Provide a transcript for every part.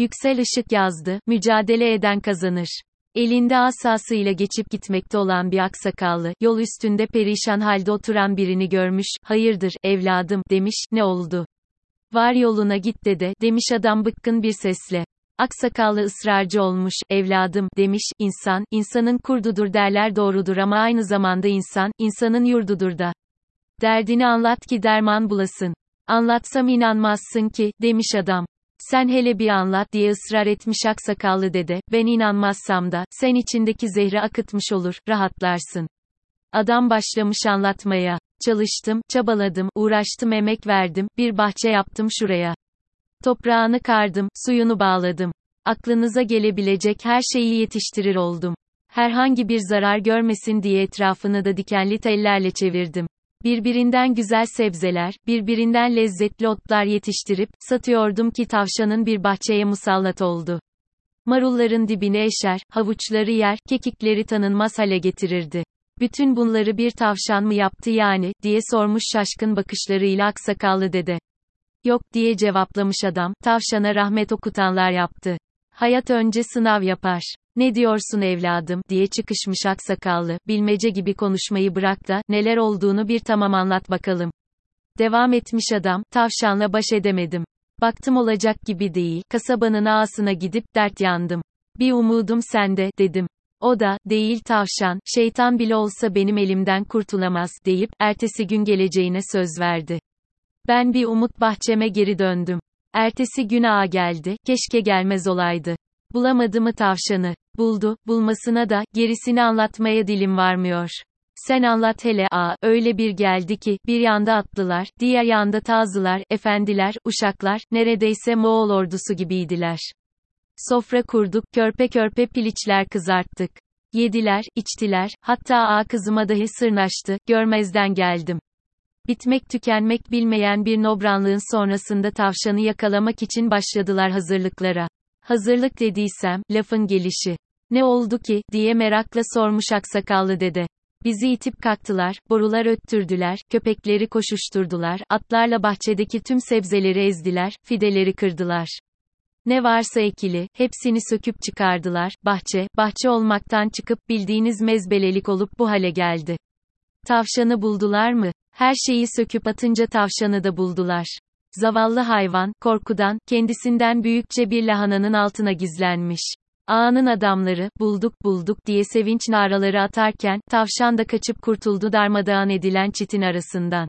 Yüksel Işık yazdı, mücadele eden kazanır. Elinde asasıyla geçip gitmekte olan bir aksakallı, yol üstünde perişan halde oturan birini görmüş, hayırdır, evladım, demiş, ne oldu? Var yoluna git dede, demiş adam bıkkın bir sesle. Aksakallı ısrarcı olmuş, evladım, demiş, insan, insanın kurdudur derler doğrudur ama aynı zamanda insan, insanın yurdudur da. Derdini anlat ki derman bulasın. Anlatsam inanmazsın ki, demiş adam. Sen hele bir anlat diye ısrar etmiş aksakallı dede, ben inanmazsam da, sen içindeki zehri akıtmış olur, rahatlarsın. Adam başlamış anlatmaya. Çalıştım, çabaladım, uğraştım emek verdim, bir bahçe yaptım şuraya. Toprağını kardım, suyunu bağladım. Aklınıza gelebilecek her şeyi yetiştirir oldum. Herhangi bir zarar görmesin diye etrafını da dikenli tellerle çevirdim. Birbirinden güzel sebzeler, birbirinden lezzetli otlar yetiştirip, satıyordum ki tavşanın bir bahçeye musallat oldu. Marulların dibine eşer, havuçları yer, kekikleri tanınmaz hale getirirdi. Bütün bunları bir tavşan mı yaptı yani, diye sormuş şaşkın bakışlarıyla aksakallı dede. Yok, diye cevaplamış adam, tavşana rahmet okutanlar yaptı. Hayat önce sınav yapar. Ne diyorsun evladım, diye çıkışmış aksakallı, bilmece gibi konuşmayı bırak da, neler olduğunu bir tamam anlat bakalım. Devam etmiş adam, tavşanla baş edemedim. Baktım olacak gibi değil, kasabanın ağasına gidip, dert yandım. Bir umudum sende, dedim. O da, değil tavşan, şeytan bile olsa benim elimden kurtulamaz, deyip, ertesi gün geleceğine söz verdi. Ben bir umut bahçeme geri döndüm. Ertesi gün ağa geldi, keşke gelmez olaydı. Bulamadı tavşanı? Buldu, bulmasına da, gerisini anlatmaya dilim varmıyor. Sen anlat hele a, öyle bir geldi ki, bir yanda atlılar, diğer yanda tazılar, efendiler, uşaklar, neredeyse Moğol ordusu gibiydiler. Sofra kurduk, körpe körpe piliçler kızarttık. Yediler, içtiler, hatta a kızıma dahi sırnaştı, görmezden geldim. Bitmek tükenmek bilmeyen bir nobranlığın sonrasında tavşanı yakalamak için başladılar hazırlıklara. Hazırlık dediysem, lafın gelişi. Ne oldu ki, diye merakla sormuş aksakallı dede. Bizi itip kalktılar, borular öttürdüler, köpekleri koşuşturdular, atlarla bahçedeki tüm sebzeleri ezdiler, fideleri kırdılar. Ne varsa ekili, hepsini söküp çıkardılar, bahçe, bahçe olmaktan çıkıp bildiğiniz mezbelelik olup bu hale geldi. Tavşanı buldular mı? Her şeyi söküp atınca tavşanı da buldular. Zavallı hayvan, korkudan, kendisinden büyükçe bir lahananın altına gizlenmiş. Ağanın adamları, bulduk bulduk diye sevinç naraları atarken, tavşan da kaçıp kurtuldu darmadağın edilen çitin arasından.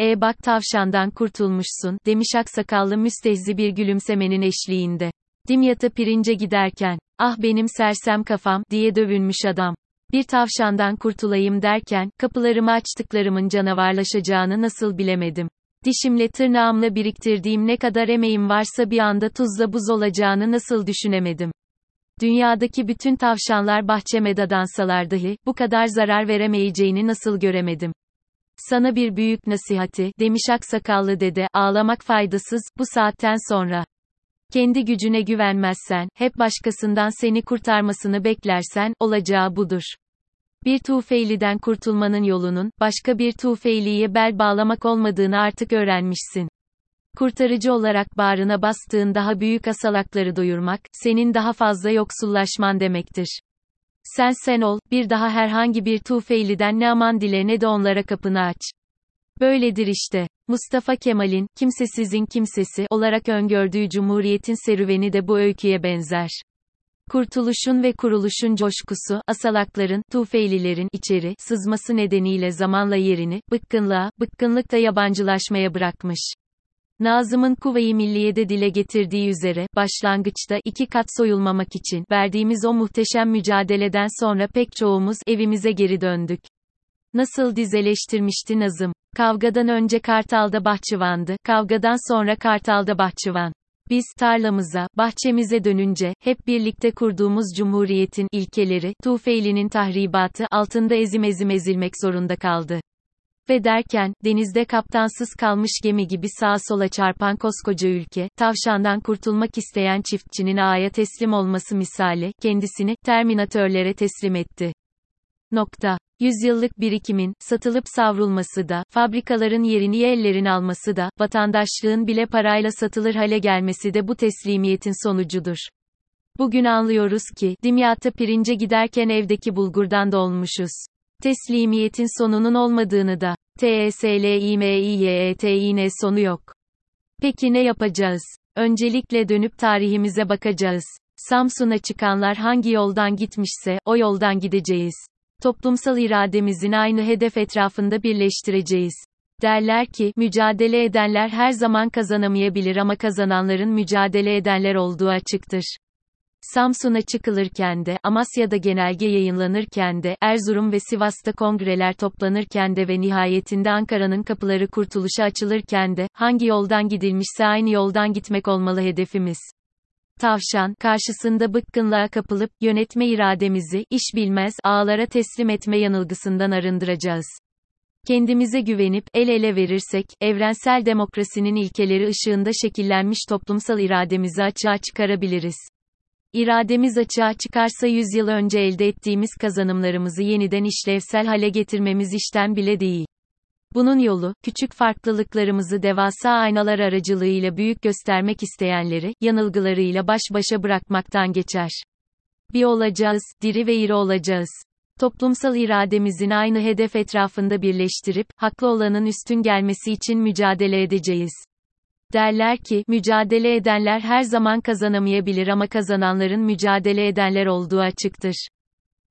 E bak tavşandan kurtulmuşsun, demiş aksakallı müstehzi bir gülümsemenin eşliğinde. Dimyat'a pirince giderken, ah benim sersem kafam, diye dövünmüş adam. Bir tavşandan kurtulayım derken, kapılarımı açtıklarımın canavarlaşacağını nasıl bilemedim. Dişimle tırnağımla biriktirdiğim ne kadar emeğim varsa bir anda tuzla buz olacağını nasıl düşünemedim. Dünyadaki bütün tavşanlar bahçeme dadansalar dahi, bu kadar zarar veremeyeceğini nasıl göremedim. Sana bir büyük nasihati, demiş aksakallı dede, ağlamak faydasız, bu saatten sonra. Kendi gücüne güvenmezsen, hep başkasından seni kurtarmasını beklersen, olacağı budur. Bir Tufeyli'den kurtulmanın yolunun, başka bir Tufeyli'ye bel bağlamak olmadığını artık öğrenmişsin. Kurtarıcı olarak bağrına bastığın daha büyük asalakları doyurmak, senin daha fazla yoksullaşman demektir. Sen sen ol, bir daha herhangi bir Tufeyli'den ne aman dile ne de onlara kapını aç. Böyledir işte. Mustafa Kemal'in, kimsesizin kimsesi olarak öngördüğü Cumhuriyet'in serüveni de bu öyküye benzer. Kurtuluşun ve kuruluşun coşkusu, asalakların, tufeylilerin, içeri, sızması nedeniyle zamanla yerini, bıkkınlığa, bıkkınlık da yabancılaşmaya bırakmış. Nazım'ın Kuvayi Milliye'de dile getirdiği üzere, başlangıçta iki kat soyulmamak için verdiğimiz o muhteşem mücadeleden sonra pek çoğumuz evimize geri döndük. Nasıl dizeleştirmişti Nazım? Kavgadan önce Kartal'da bahçıvandı, kavgadan sonra Kartal'da bahçıvan. Biz tarlamıza, bahçemize dönünce hep birlikte kurduğumuz cumhuriyetin ilkeleri Tufeyli'nin tahribatı altında ezim ezim ezilmek zorunda kaldı. Ve derken, denizde kaptansız kalmış gemi gibi sağa sola çarpan koskoca ülke, tavşandan kurtulmak isteyen çiftçinin ağaya teslim olması misali, kendisini, terminatörlere teslim etti. Nokta. Yüzyıllık birikimin, satılıp savrulması da, fabrikaların yerini ellerin alması da, vatandaşlığın bile parayla satılır hale gelmesi de bu teslimiyetin sonucudur. Bugün anlıyoruz ki, dimyatta pirince giderken evdeki bulgurdan dolmuşuz. Teslimiyetin sonunun olmadığını da, T-E-S-L-İ-M-İ-Y-E-T-İ-N sonu yok. Peki ne yapacağız? Öncelikle dönüp tarihimize bakacağız. Samsun'a çıkanlar hangi yoldan gitmişse, o yoldan gideceğiz. Toplumsal irademizin aynı hedef etrafında birleştireceğiz. Derler ki, mücadele edenler her zaman kazanamayabilir ama kazananların mücadele edenler olduğu açıktır. Samsun'a çıkılırken de, Amasya'da genelge yayınlanırken de, Erzurum ve Sivas'ta kongreler toplanırken de ve nihayetinde Ankara'nın kapıları kurtuluşa açılırken de, hangi yoldan gidilmişse aynı yoldan gitmek olmalı hedefimiz. Tavşan, karşısında bıkkınlığa kapılıp, yönetme irademizi, iş bilmez, ağlara teslim etme yanılgısından arındıracağız. Kendimize güvenip, el ele verirsek, evrensel demokrasinin ilkeleri ışığında şekillenmiş toplumsal irademizi açığa çıkarabiliriz. İrademiz açığa çıkarsa 100 yıl önce elde ettiğimiz kazanımlarımızı yeniden işlevsel hale getirmemiz işten bile değil. Bunun yolu, küçük farklılıklarımızı devasa aynalar aracılığıyla büyük göstermek isteyenleri, yanılgılarıyla baş başa bırakmaktan geçer. Bir olacağız, diri ve iri olacağız. Toplumsal irademizin aynı hedef etrafında birleştirip, haklı olanın üstün gelmesi için mücadele edeceğiz. Derler ki, mücadele edenler her zaman kazanamayabilir ama kazananların mücadele edenler olduğu açıktır.